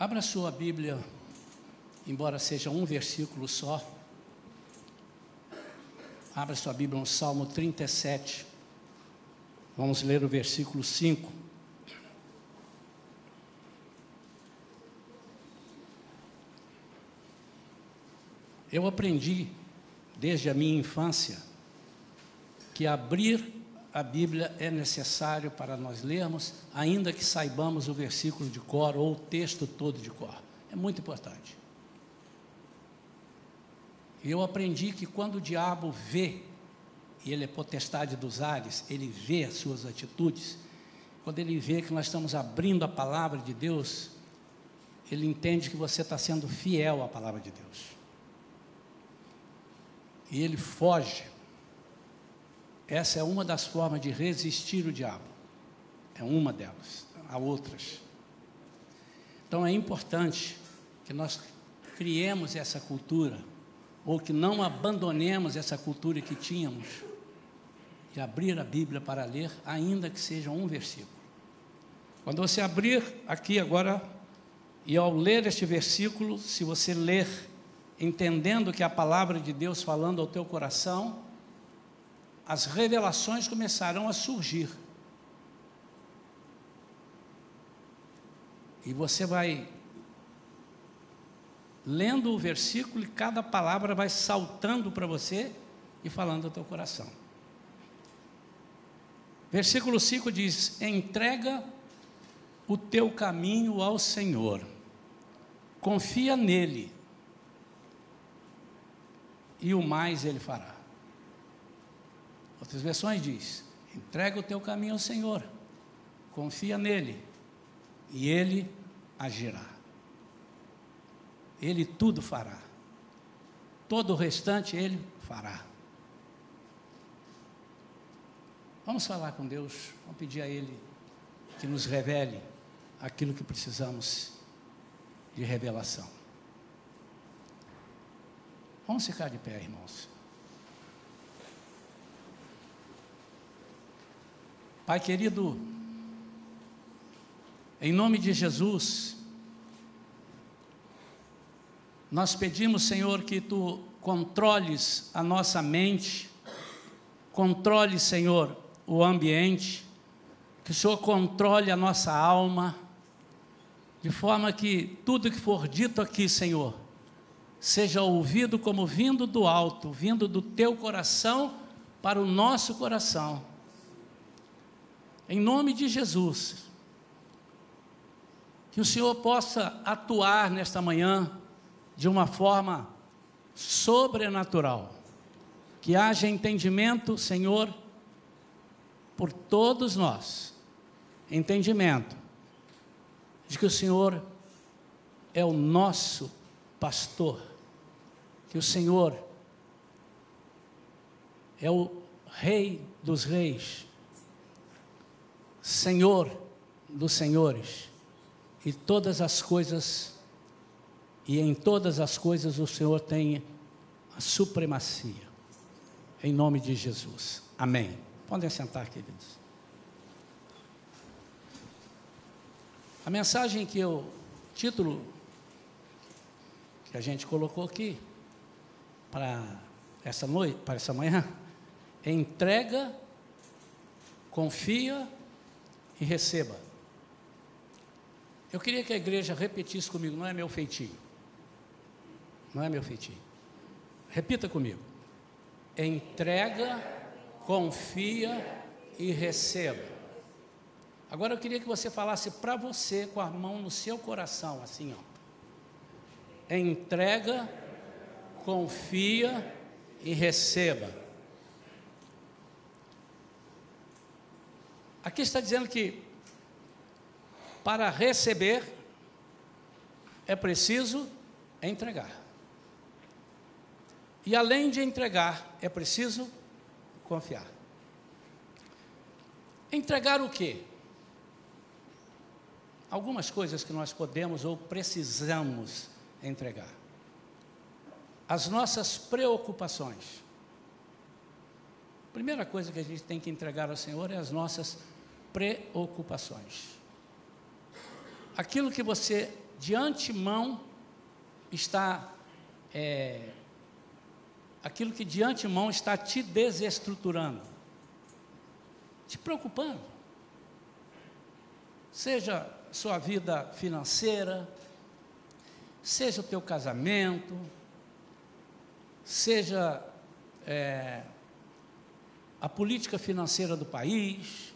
Abra sua Bíblia, embora seja um versículo só. Abra sua Bíblia no Salmo 37. Vamos ler o versículo 5. Eu aprendi desde a minha infância que abrir a Bíblia é necessário para nós lermos, ainda que saibamos o versículo de cor ou o texto todo de cor. É muito importante. E eu aprendi que quando o diabo vê, e ele é potestade dos ares, ele vê as suas atitudes, quando ele vê que nós estamos abrindo a palavra de Deus, ele entende que você está sendo fiel à palavra de Deus. E ele foge essa é uma das formas de resistir o diabo. É uma delas. Há outras. Então é importante que nós criemos essa cultura, ou que não abandonemos essa cultura que tínhamos, de abrir a Bíblia para ler, ainda que seja um versículo. Quando você abrir aqui agora, e ao ler este versículo, se você ler entendendo que a palavra de Deus falando ao teu coração, as revelações começarão a surgir. E você vai lendo o versículo e cada palavra vai saltando para você e falando ao teu coração. Versículo 5 diz: Entrega o teu caminho ao Senhor, confia nele, e o mais ele fará. Outras versões diz: entrega o teu caminho ao Senhor, confia nele e ele agirá. Ele tudo fará. Todo o restante ele fará. Vamos falar com Deus, vamos pedir a Ele que nos revele aquilo que precisamos de revelação. Vamos ficar de pé, irmãos. Pai querido, em nome de Jesus, nós pedimos, Senhor, que tu controles a nossa mente, controle, Senhor, o ambiente, que o Senhor controle a nossa alma, de forma que tudo que for dito aqui, Senhor, seja ouvido como vindo do alto, vindo do teu coração para o nosso coração em nome de Jesus. Que o Senhor possa atuar nesta manhã de uma forma sobrenatural. Que haja entendimento, Senhor, por todos nós. Entendimento de que o Senhor é o nosso pastor. Que o Senhor é o Rei dos Reis Senhor dos senhores, e todas as coisas, e em todas as coisas o Senhor tem a supremacia. Em nome de Jesus. Amém. Podem sentar, queridos. A mensagem que eu, título que a gente colocou aqui para essa noite, para essa manhã, é entrega, confia e receba. Eu queria que a igreja repetisse comigo, não é meu feitio. Não é meu feitio. Repita comigo. Entrega, confia e receba. Agora eu queria que você falasse para você com a mão no seu coração, assim, ó. Entrega, confia e receba. Aqui está dizendo que para receber é preciso entregar. E além de entregar, é preciso confiar. Entregar o quê? Algumas coisas que nós podemos ou precisamos entregar. As nossas preocupações. Primeira coisa que a gente tem que entregar ao Senhor é as nossas preocupações. Aquilo que você de antemão está é, aquilo que de antemão está te desestruturando, te preocupando. Seja sua vida financeira, seja o teu casamento, seja é, a política financeira do país,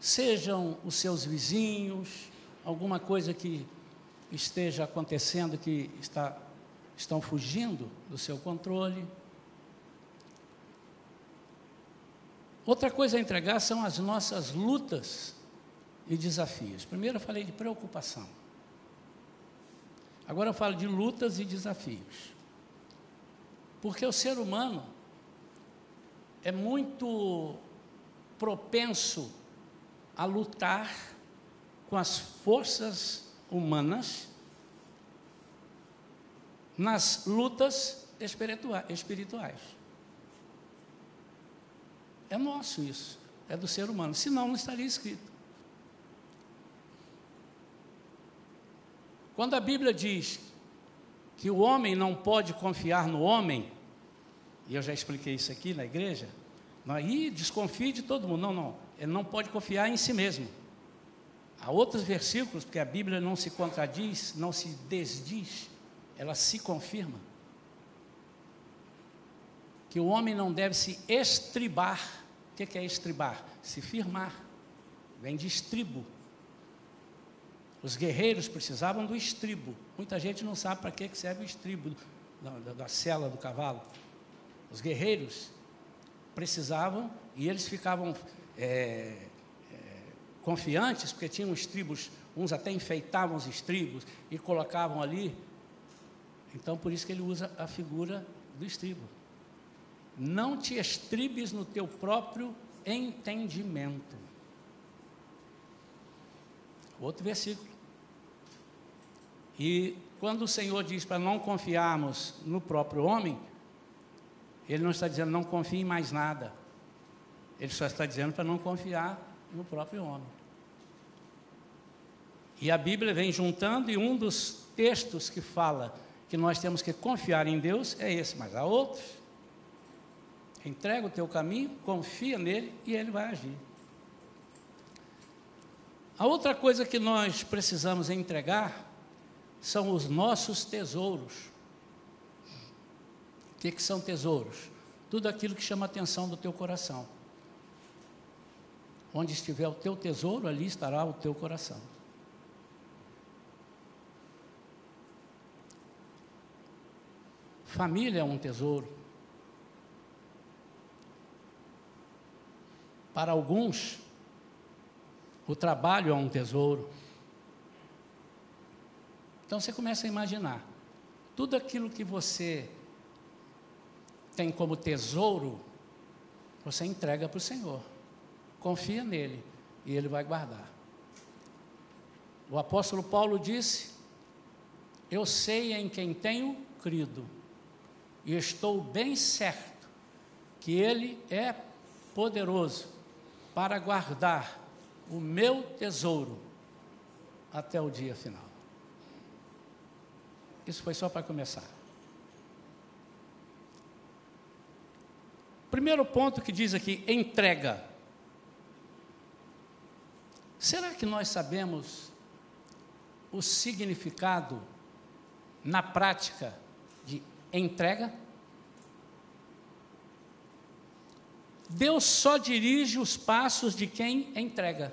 sejam os seus vizinhos, alguma coisa que esteja acontecendo que está, estão fugindo do seu controle. Outra coisa a entregar são as nossas lutas e desafios. Primeiro eu falei de preocupação. Agora eu falo de lutas e desafios. Porque o ser humano é muito propenso a lutar com as forças humanas nas lutas espirituais. É nosso isso, é do ser humano, senão não estaria escrito. Quando a Bíblia diz que o homem não pode confiar no homem, e eu já expliquei isso aqui na igreja, aí desconfie de todo mundo. Não, não, ele não pode confiar em si mesmo. Há outros versículos, porque a Bíblia não se contradiz, não se desdiz, ela se confirma. Que o homem não deve se estribar. O que é estribar? Se firmar. Vem de estribo. Os guerreiros precisavam do estribo. Muita gente não sabe para que serve o estribo da, da, da cela do cavalo. Os guerreiros precisavam e eles ficavam é, é, confiantes, porque tinham estribos, uns até enfeitavam os estribos e colocavam ali. Então, por isso que ele usa a figura do estribo. Não te estribes no teu próprio entendimento. Outro versículo. E quando o Senhor diz para não confiarmos no próprio homem, Ele não está dizendo não confie em mais nada. Ele só está dizendo para não confiar no próprio homem. E a Bíblia vem juntando, e um dos textos que fala que nós temos que confiar em Deus é esse, mas há outros. Entrega o teu caminho, confia nele e ele vai agir. A outra coisa que nós precisamos entregar são os nossos tesouros. O que, que são tesouros? Tudo aquilo que chama a atenção do teu coração. Onde estiver o teu tesouro, ali estará o teu coração. Família é um tesouro. Para alguns, o trabalho é um tesouro. Então você começa a imaginar. Tudo aquilo que você tem como tesouro, você entrega para o Senhor. Confia nele e ele vai guardar. O apóstolo Paulo disse: Eu sei em quem tenho crido, e estou bem certo que ele é poderoso para guardar o meu tesouro até o dia final. Isso foi só para começar. Primeiro ponto que diz aqui: entrega. Será que nós sabemos o significado na prática de entrega? Deus só dirige os passos de quem entrega.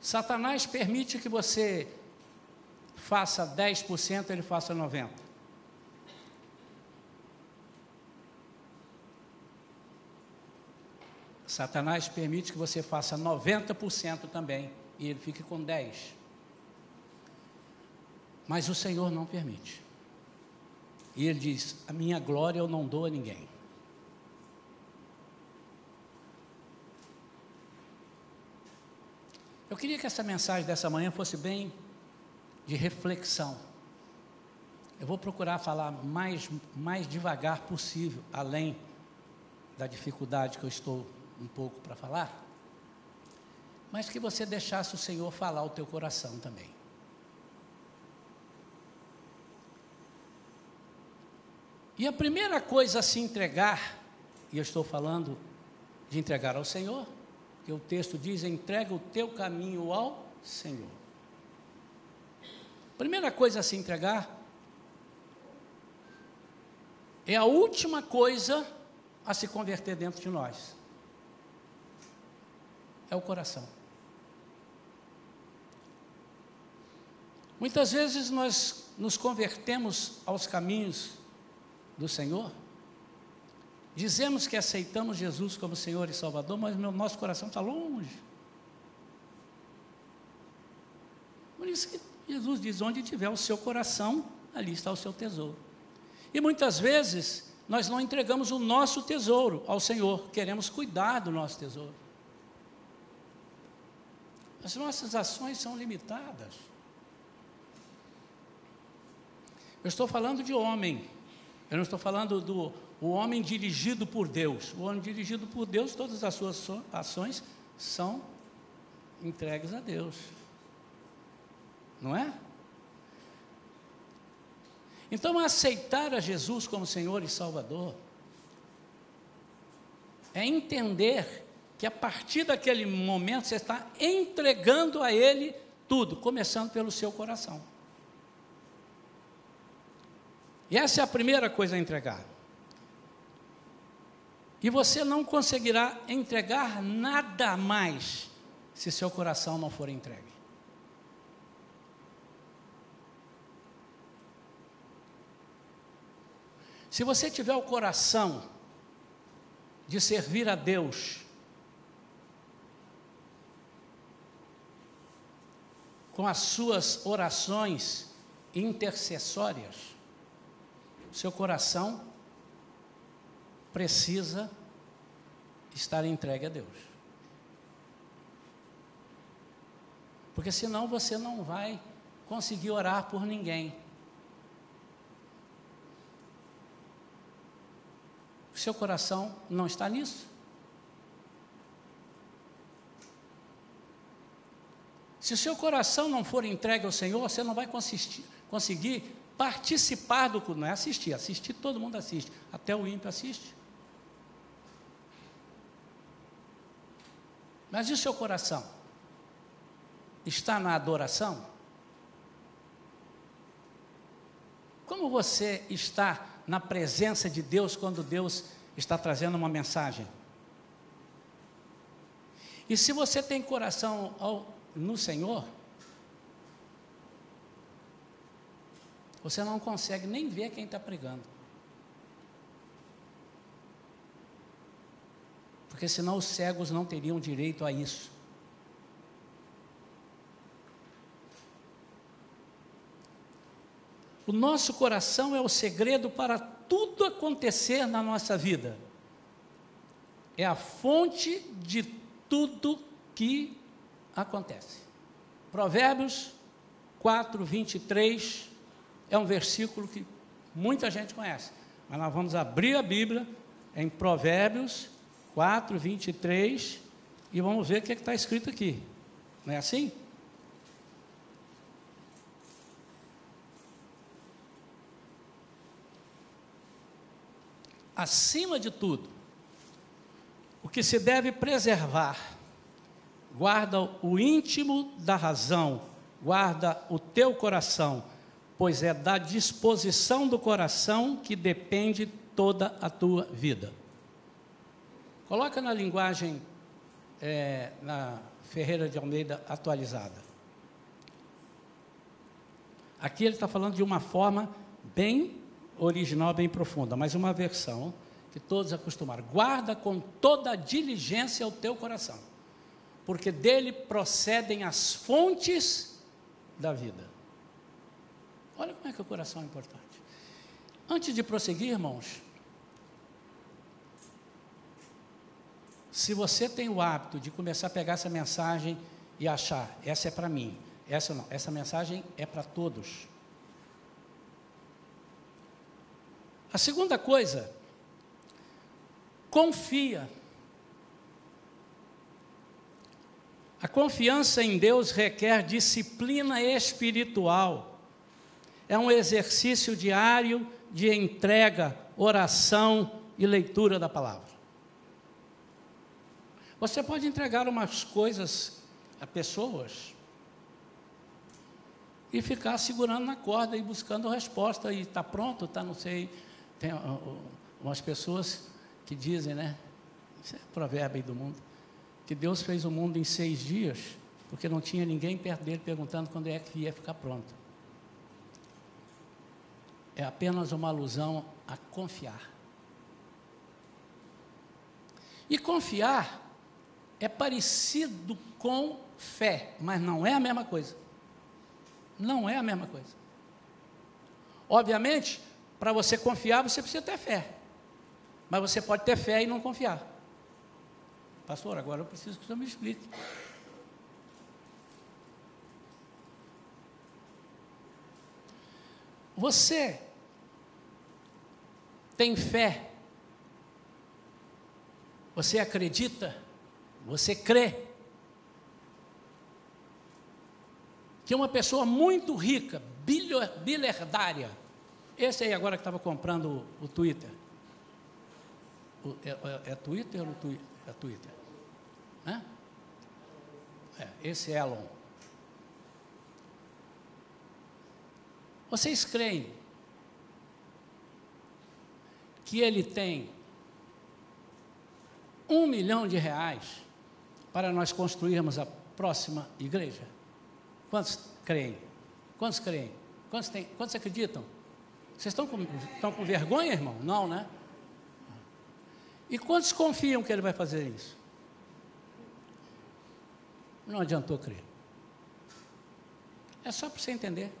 Satanás permite que você faça 10%, ele faça 90%. Satanás permite que você faça 90% também e ele fique com 10%. Mas o Senhor não permite. E ele diz: A minha glória eu não dou a ninguém. Eu queria que essa mensagem dessa manhã fosse bem de reflexão. Eu vou procurar falar mais, mais devagar possível, além da dificuldade que eu estou um pouco para falar, mas que você deixasse o Senhor falar o teu coração também. E a primeira coisa a se entregar, e eu estou falando de entregar ao Senhor, que o texto diz: entrega o teu caminho ao Senhor. Primeira coisa a se entregar é a última coisa a se converter dentro de nós. É o coração. Muitas vezes nós nos convertemos aos caminhos do Senhor, dizemos que aceitamos Jesus como Senhor e Salvador, mas o nosso coração está longe. Por isso que Jesus diz: onde tiver o seu coração, ali está o seu tesouro. E muitas vezes nós não entregamos o nosso tesouro ao Senhor, queremos cuidar do nosso tesouro. As nossas ações são limitadas. Eu estou falando de homem, eu não estou falando do o homem dirigido por Deus. O homem dirigido por Deus, todas as suas ações são entregues a Deus. Não é? Então, aceitar a Jesus como Senhor e Salvador é entender que a partir daquele momento você está entregando a Ele tudo, começando pelo seu coração. E essa é a primeira coisa a entregar. E você não conseguirá entregar nada mais se seu coração não for entregue. Se você tiver o coração de servir a Deus, com as suas orações intercessórias, seu coração precisa estar entregue a Deus. Porque senão você não vai conseguir orar por ninguém. O seu coração não está nisso? Se o seu coração não for entregue ao Senhor, você não vai conseguir participar do culto. Não é assistir, assistir todo mundo assiste, até o ímpio assiste. Mas e o seu coração? Está na adoração? Como você está na presença de Deus quando Deus está trazendo uma mensagem. E se você tem coração no Senhor, você não consegue nem ver quem está pregando. Porque senão os cegos não teriam direito a isso. O nosso coração é o segredo para tudo acontecer na nossa vida. É a fonte de tudo que acontece. Provérbios 4, 23 é um versículo que muita gente conhece. Mas nós vamos abrir a Bíblia em Provérbios 4, 23 e vamos ver o que é está escrito aqui. Não é assim? acima de tudo, o que se deve preservar, guarda o íntimo da razão, guarda o teu coração, pois é da disposição do coração que depende toda a tua vida. Coloca na linguagem, é, na Ferreira de Almeida atualizada. Aqui ele está falando de uma forma bem original bem profunda, mas uma versão que todos acostumaram. Guarda com toda diligência o teu coração, porque dele procedem as fontes da vida. Olha como é que o coração é importante. Antes de prosseguir, irmãos, se você tem o hábito de começar a pegar essa mensagem e achar, essa é para mim, essa não, essa mensagem é para todos. A segunda coisa, confia. A confiança em Deus requer disciplina espiritual. É um exercício diário de entrega, oração e leitura da palavra. Você pode entregar umas coisas a pessoas e ficar segurando na corda e buscando resposta e está pronto, está não sei. Tem umas pessoas que dizem, né? Isso é provérbio do mundo, que Deus fez o mundo em seis dias, porque não tinha ninguém perto dele perguntando quando é que ia ficar pronto. É apenas uma alusão a confiar. E confiar é parecido com fé, mas não é a mesma coisa. Não é a mesma coisa. Obviamente, para você confiar, você precisa ter fé. Mas você pode ter fé e não confiar. Pastor, agora eu preciso que você me explique. Você tem fé? Você acredita? Você crê? Que uma pessoa muito rica, bilhardária, esse aí agora que estava comprando o, o Twitter, o, é, é, é, Twitter ou twi é Twitter? Hã? É, esse Elon. Vocês creem que ele tem um milhão de reais para nós construirmos a próxima igreja? Quantos creem? Quantos creem? Quantos, tem, quantos acreditam? Vocês estão com, estão com vergonha, irmão? Não, né? E quantos confiam que ele vai fazer isso? Não adiantou crer. É só para você entender.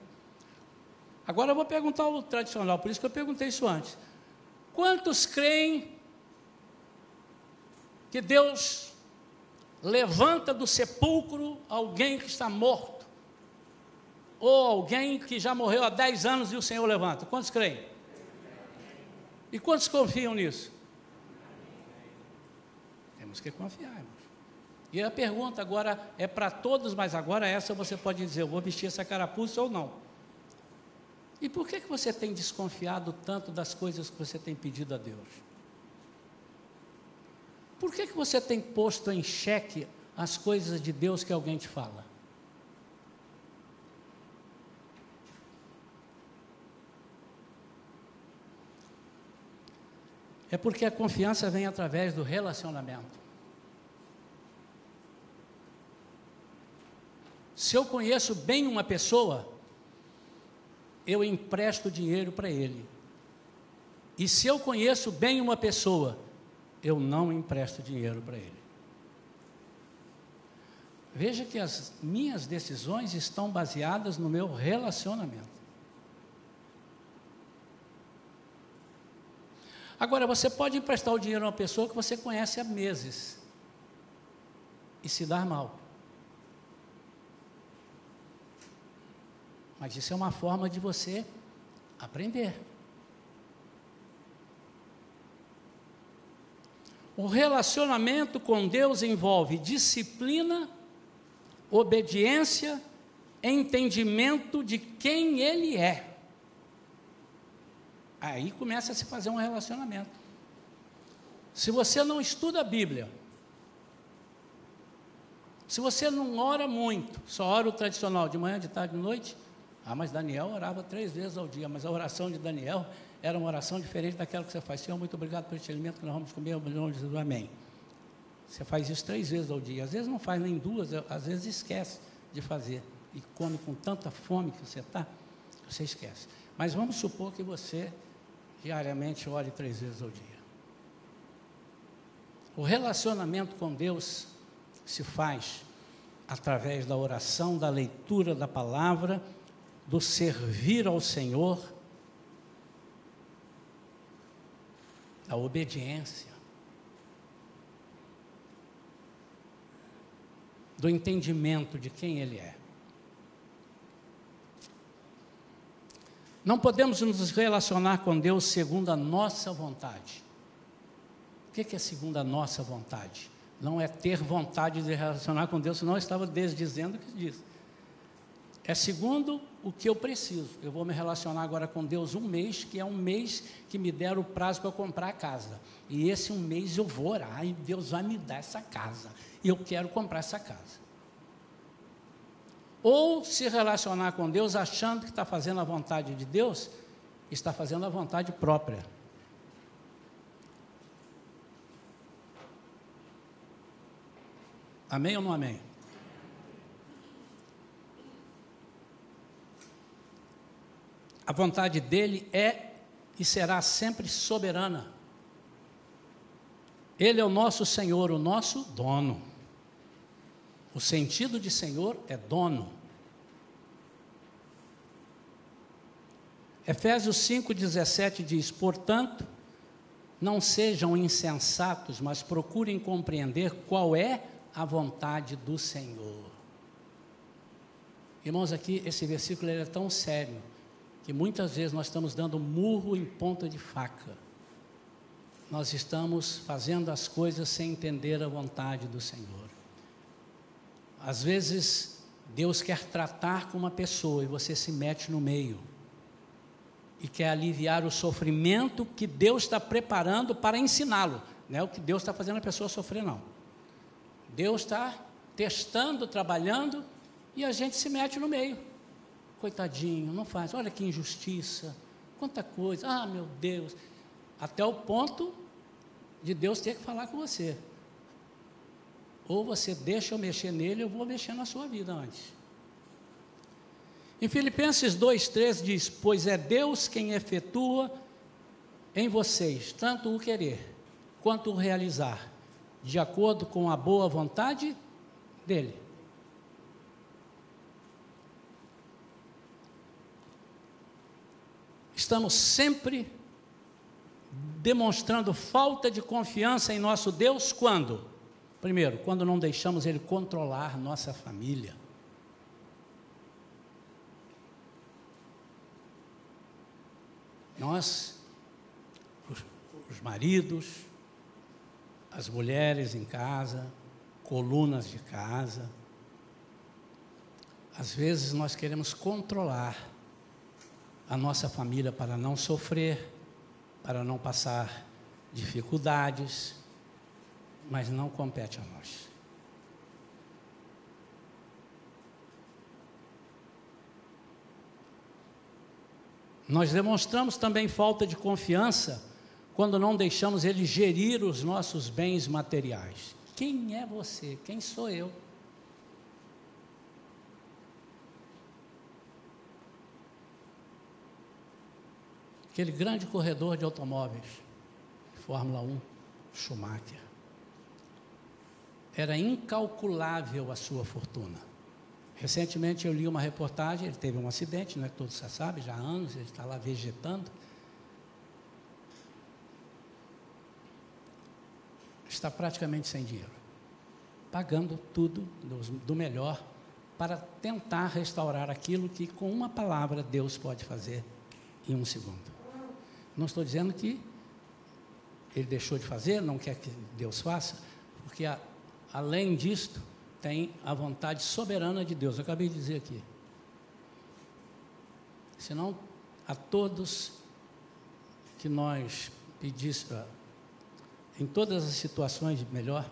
Agora eu vou perguntar o tradicional, por isso que eu perguntei isso antes. Quantos creem que Deus levanta do sepulcro alguém que está morto? Ou alguém que já morreu há 10 anos e o Senhor levanta? Quantos creem? E quantos confiam nisso? Temos que confiar, irmãos. E a pergunta agora é para todos, mas agora essa você pode dizer: eu vou vestir essa carapuça ou não. E por que, que você tem desconfiado tanto das coisas que você tem pedido a Deus? Por que, que você tem posto em xeque as coisas de Deus que alguém te fala? É porque a confiança vem através do relacionamento. Se eu conheço bem uma pessoa, eu empresto dinheiro para ele. E se eu conheço bem uma pessoa, eu não empresto dinheiro para ele. Veja que as minhas decisões estão baseadas no meu relacionamento. Agora, você pode emprestar o dinheiro a uma pessoa que você conhece há meses e se dar mal. Mas isso é uma forma de você aprender. O relacionamento com Deus envolve disciplina, obediência, entendimento de quem Ele é. Aí começa a se fazer um relacionamento. Se você não estuda a Bíblia, se você não ora muito, só ora o tradicional de manhã, de tarde, de noite, ah, mas Daniel orava três vezes ao dia, mas a oração de Daniel era uma oração diferente daquela que você faz. Senhor, muito obrigado por este alimento que nós vamos comer, em nome de Jesus, amém. Você faz isso três vezes ao dia. Às vezes não faz nem duas, às vezes esquece de fazer. E come com tanta fome que você está, você esquece. Mas vamos supor que você diariamente ore três vezes ao dia. O relacionamento com Deus se faz através da oração, da leitura da palavra do servir ao Senhor, da obediência, do entendimento de quem Ele é. Não podemos nos relacionar com Deus segundo a nossa vontade. O que é segundo a nossa vontade? Não é ter vontade de relacionar com Deus, senão eu estava desdizendo o que diz. É segundo o que eu preciso. Eu vou me relacionar agora com Deus um mês, que é um mês que me deram o prazo para comprar a casa. E esse um mês eu vou orar e Deus vai me dar essa casa. E eu quero comprar essa casa. Ou se relacionar com Deus achando que está fazendo a vontade de Deus, está fazendo a vontade própria. Amém ou não amém? A vontade dele é e será sempre soberana. Ele é o nosso Senhor, o nosso dono. O sentido de Senhor é dono. Efésios 5,17 diz: Portanto, não sejam insensatos, mas procurem compreender qual é a vontade do Senhor. Irmãos, aqui esse versículo é tão sério que muitas vezes nós estamos dando murro em ponta de faca. Nós estamos fazendo as coisas sem entender a vontade do Senhor. Às vezes, Deus quer tratar com uma pessoa e você se mete no meio e quer aliviar o sofrimento que Deus está preparando para ensiná-lo. Não é o que Deus está fazendo a pessoa sofrer, não. Deus está testando, trabalhando e a gente se mete no meio. Coitadinho, não faz. Olha que injustiça, quanta coisa. Ah, meu Deus. Até o ponto de Deus ter que falar com você. Ou você deixa eu mexer nele, eu vou mexer na sua vida antes. Em Filipenses 2,3 diz: Pois é Deus quem efetua em vocês tanto o querer quanto o realizar, de acordo com a boa vontade dEle. Estamos sempre demonstrando falta de confiança em nosso Deus quando? Primeiro, quando não deixamos Ele controlar nossa família. Nós, os, os maridos, as mulheres em casa, colunas de casa, às vezes nós queremos controlar a nossa família para não sofrer, para não passar dificuldades, mas não compete a nós. Nós demonstramos também falta de confiança quando não deixamos Ele gerir os nossos bens materiais. Quem é você? Quem sou eu? Aquele grande corredor de automóveis, Fórmula 1, Schumacher. Era incalculável a sua fortuna. Recentemente eu li uma reportagem, ele teve um acidente, não é todos já sabem, já há anos, ele está lá vegetando. Está praticamente sem dinheiro, pagando tudo do, do melhor para tentar restaurar aquilo que com uma palavra Deus pode fazer em um segundo. Não estou dizendo que ele deixou de fazer, não quer que Deus faça, porque a, além disto, tem a vontade soberana de Deus. Eu acabei de dizer aqui. Senão, a todos que nós pedíssemos, em todas as situações, melhor,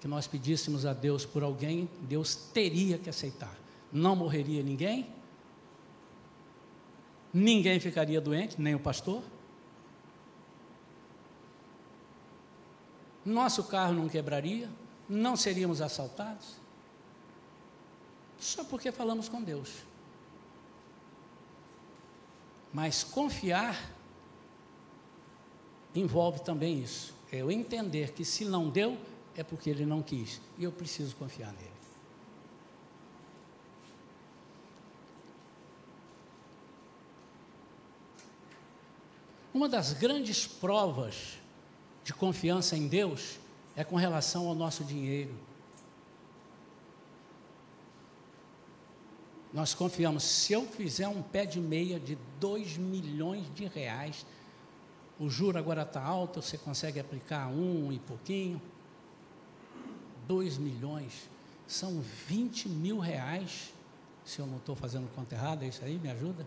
que nós pedíssemos a Deus por alguém, Deus teria que aceitar. Não morreria ninguém, ninguém ficaria doente, nem o pastor. Nosso carro não quebraria, não seríamos assaltados só porque falamos com Deus. Mas confiar envolve também isso. É eu entender que se não deu, é porque ele não quis. E eu preciso confiar nele. Uma das grandes provas de confiança em Deus é com relação ao nosso dinheiro. Nós confiamos, se eu fizer um pé de meia de 2 milhões de reais, o juro agora está alto, você consegue aplicar um e pouquinho. 2 milhões, são 20 mil reais. Se eu não estou fazendo conta errada, é isso aí? Me ajuda?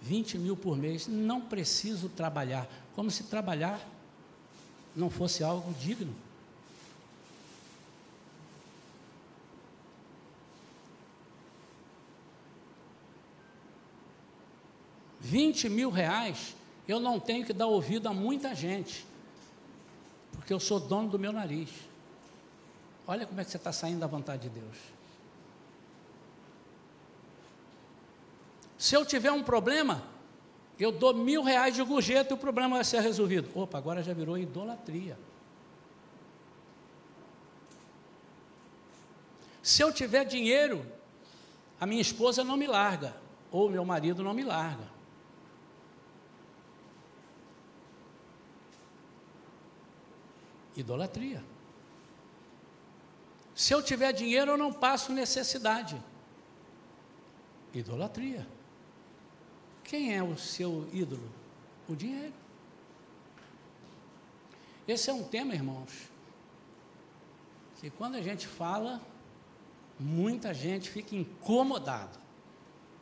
20 mil por mês. Não preciso trabalhar. Como se trabalhar não fosse algo digno. Vinte mil reais, eu não tenho que dar ouvido a muita gente, porque eu sou dono do meu nariz. Olha como é que você está saindo da vontade de Deus. Se eu tiver um problema, eu dou mil reais de gorjeta e o problema vai ser resolvido. Opa, agora já virou idolatria. Se eu tiver dinheiro, a minha esposa não me larga, ou meu marido não me larga. Idolatria. Se eu tiver dinheiro, eu não passo necessidade. Idolatria. Quem é o seu ídolo? O dinheiro. Esse é um tema, irmãos, que quando a gente fala, muita gente fica incomodado.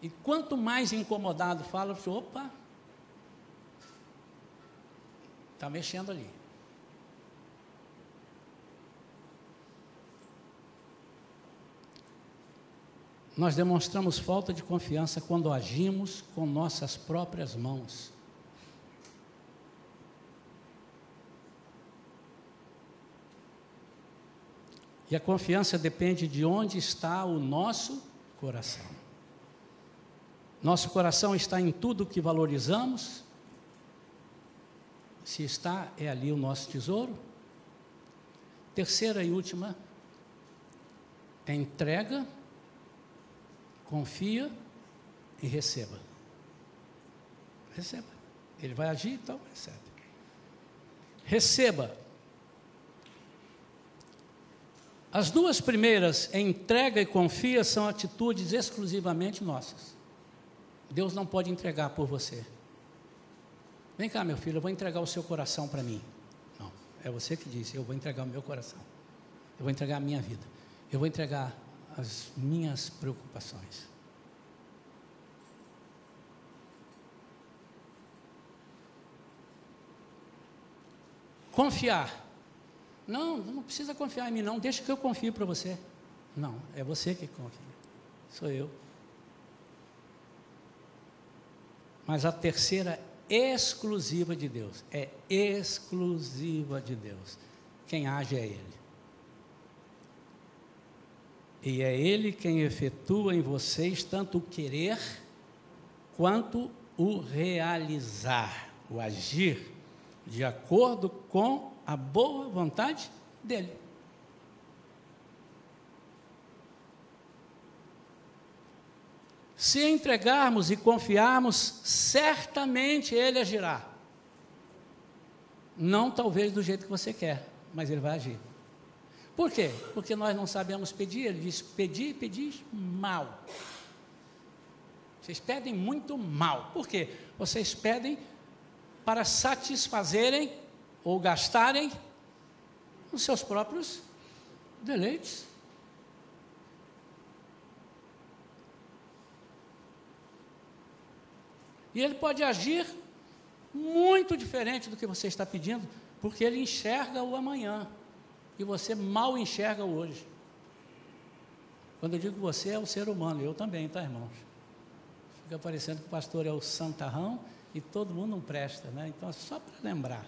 E quanto mais incomodado fala, opa, está mexendo ali. Nós demonstramos falta de confiança quando agimos com nossas próprias mãos. E a confiança depende de onde está o nosso coração. Nosso coração está em tudo que valorizamos. Se está, é ali o nosso tesouro. Terceira e última é entrega confia e receba. Receba. Ele vai agir, então recebe. Receba. As duas primeiras, entrega e confia, são atitudes exclusivamente nossas. Deus não pode entregar por você. Vem cá, meu filho, eu vou entregar o seu coração para mim. Não, é você que disse: eu vou entregar o meu coração. Eu vou entregar a minha vida. Eu vou entregar as minhas preocupações. Confiar. Não, não precisa confiar em mim, não. Deixa que eu confie para você. Não, é você que confia. Sou eu. Mas a terceira exclusiva de Deus. É exclusiva de Deus. Quem age é Ele. E é Ele quem efetua em vocês tanto o querer quanto o realizar, o agir, de acordo com a boa vontade dEle. Se entregarmos e confiarmos, certamente Ele agirá. Não talvez do jeito que você quer, mas Ele vai agir. Por quê? Porque nós não sabemos pedir. Ele diz: pedir, pedir mal. Vocês pedem muito mal. Por quê? Vocês pedem para satisfazerem ou gastarem os seus próprios deleites. E ele pode agir muito diferente do que você está pedindo, porque ele enxerga o amanhã e você mal enxerga hoje. Quando eu digo você, é o ser humano, eu também, tá, irmãos? Fica parecendo que o pastor é o santarrão e todo mundo não presta, né? Então, é só para lembrar.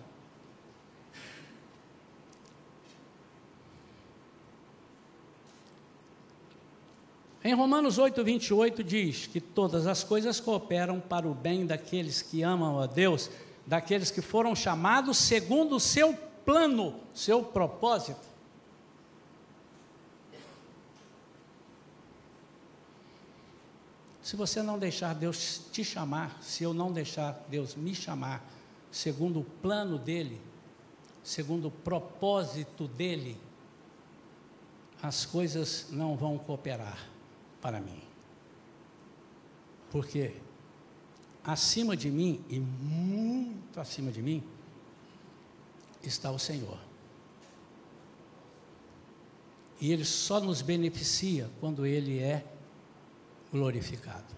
Em Romanos 8, 28 diz que todas as coisas cooperam para o bem daqueles que amam a Deus, daqueles que foram chamados segundo o seu plano, seu propósito. Se você não deixar Deus te chamar, se eu não deixar Deus me chamar, segundo o plano dele, segundo o propósito dele, as coisas não vão cooperar para mim. Porque acima de mim e muito acima de mim está o Senhor. E ele só nos beneficia quando ele é glorificado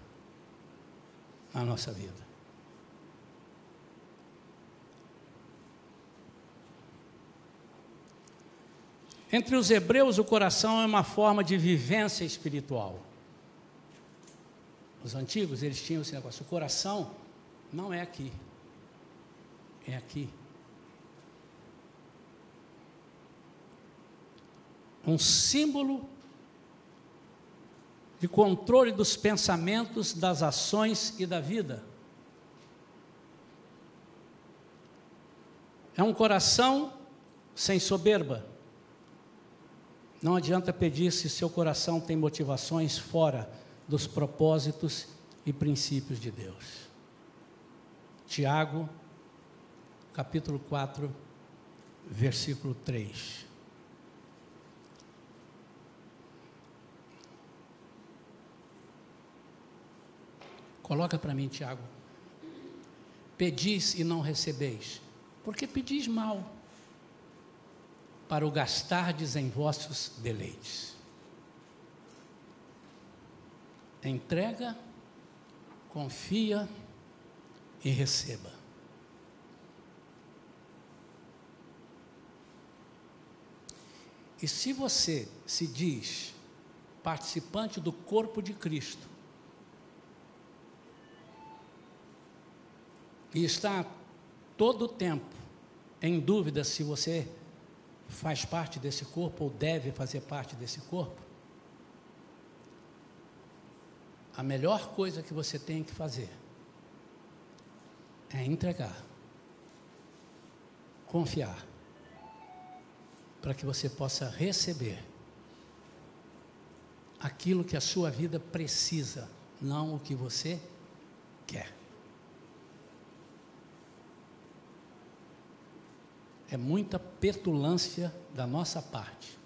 na nossa vida. Entre os hebreus, o coração é uma forma de vivência espiritual. Os antigos, eles tinham esse negócio. O coração não é aqui, é aqui. Um símbolo de controle dos pensamentos, das ações e da vida. É um coração sem soberba. Não adianta pedir se seu coração tem motivações fora dos propósitos e princípios de Deus. Tiago, capítulo 4, versículo 3. Coloca para mim, Tiago. Pedis e não recebeis, porque pedis mal para o gastardes em vossos deleites. Entrega, confia e receba. E se você se diz participante do corpo de Cristo e está todo o tempo em dúvida se você faz parte desse corpo ou deve fazer parte desse corpo, a melhor coisa que você tem que fazer é entregar, confiar, para que você possa receber aquilo que a sua vida precisa, não o que você quer. É muita petulância da nossa parte.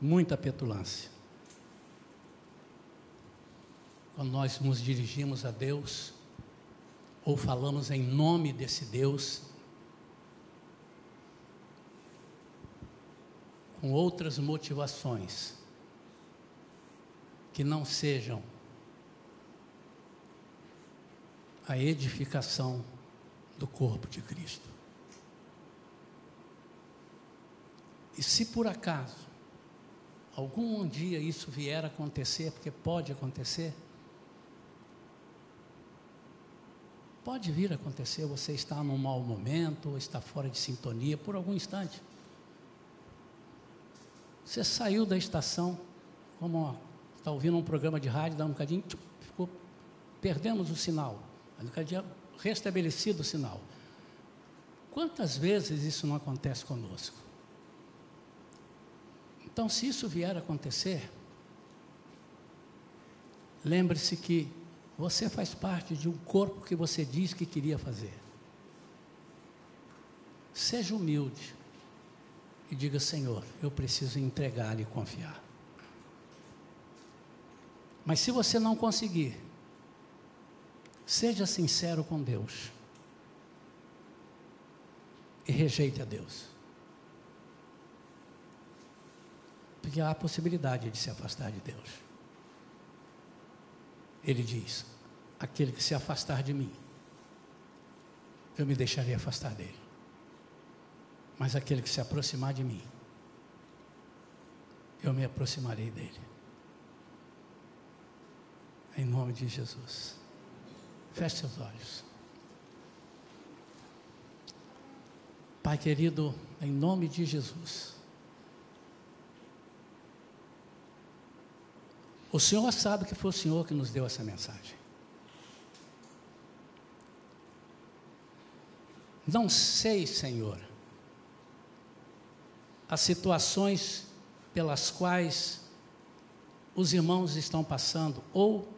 Muita petulância. Quando nós nos dirigimos a Deus, ou falamos em nome desse Deus, com outras motivações, que não sejam a edificação do corpo de Cristo. E se por acaso algum dia isso vier a acontecer, porque pode acontecer, pode vir a acontecer, você está num mau momento, está fora de sintonia por algum instante. Você saiu da estação, como está ouvindo um programa de rádio, dá um bocadinho, ficou, perdemos o sinal. Um bocadinho restabelecido o sinal. Quantas vezes isso não acontece conosco? Então, se isso vier a acontecer, lembre-se que você faz parte de um corpo que você diz que queria fazer. Seja humilde e diga: Senhor, eu preciso entregar e confiar. Mas se você não conseguir, Seja sincero com Deus. E rejeite a Deus. Porque há a possibilidade de se afastar de Deus. Ele diz: aquele que se afastar de mim, eu me deixarei afastar dele. Mas aquele que se aproximar de mim, eu me aproximarei dele. Em nome de Jesus. Feche seus olhos. Pai querido, em nome de Jesus. O Senhor sabe que foi o Senhor que nos deu essa mensagem. Não sei, Senhor, as situações pelas quais os irmãos estão passando, ou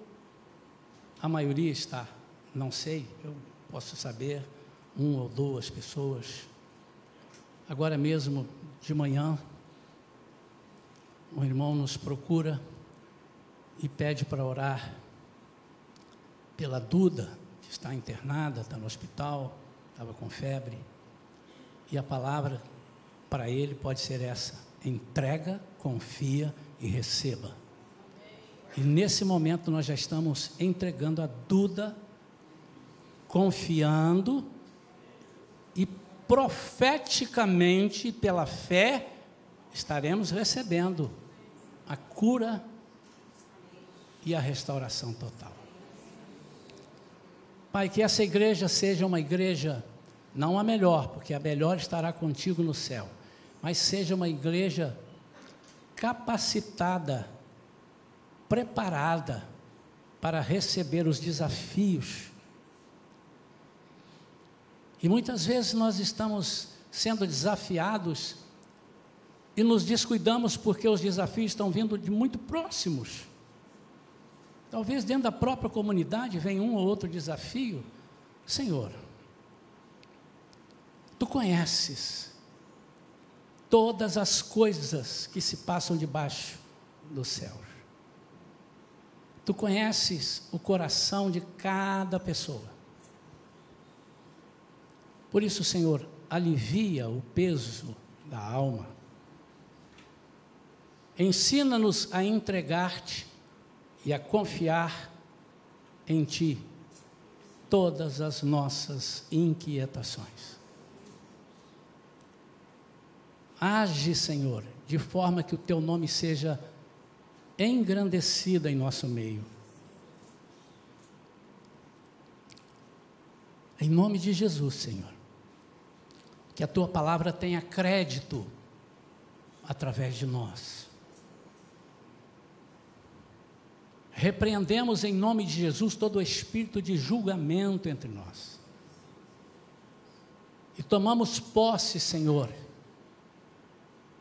a maioria está não sei, eu posso saber, uma ou duas pessoas. Agora mesmo, de manhã, um irmão nos procura e pede para orar pela Duda, que está internada, está no hospital, estava com febre. E a palavra para ele pode ser essa: entrega, confia e receba. E nesse momento nós já estamos entregando a Duda, confiando e profeticamente, pela fé, estaremos recebendo a cura e a restauração total. Pai, que essa igreja seja uma igreja, não a melhor, porque a melhor estará contigo no céu, mas seja uma igreja capacitada, preparada para receber os desafios. E muitas vezes nós estamos sendo desafiados e nos descuidamos porque os desafios estão vindo de muito próximos. Talvez dentro da própria comunidade venha um ou outro desafio. Senhor, tu conheces todas as coisas que se passam debaixo do céu. Tu conheces o coração de cada pessoa. Por isso, Senhor, alivia o peso da alma. Ensina-nos a entregar-te e a confiar em Ti todas as nossas inquietações. Age, Senhor, de forma que o Teu nome seja engrandecido em nosso meio. Em nome de Jesus, Senhor, que a Tua palavra tenha crédito através de nós. Repreendemos em nome de Jesus todo o espírito de julgamento entre nós. E tomamos posse, Senhor,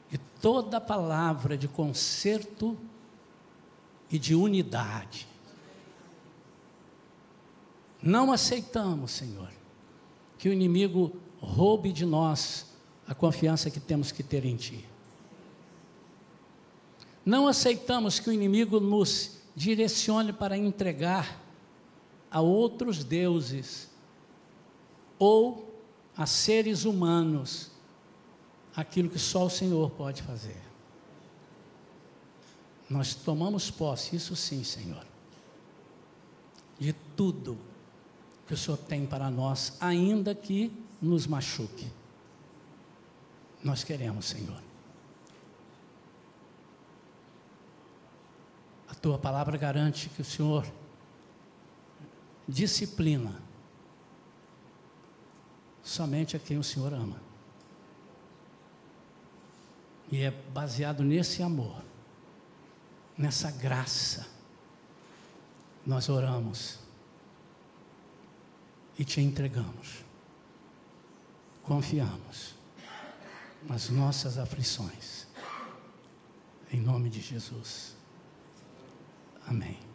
de toda palavra de conserto e de unidade. Não aceitamos, Senhor, que o inimigo roube de nós a confiança que temos que ter em Ti. Não aceitamos que o inimigo nos direcione para entregar a outros deuses ou a seres humanos aquilo que só o Senhor pode fazer. Nós tomamos posse, isso sim, Senhor, de tudo que o Senhor tem para nós, ainda que nos machuque. Nós queremos, Senhor. tua palavra garante que o Senhor disciplina somente a quem o Senhor ama. E é baseado nesse amor, nessa graça, nós oramos e te entregamos, confiamos nas nossas aflições, em nome de Jesus. Amém.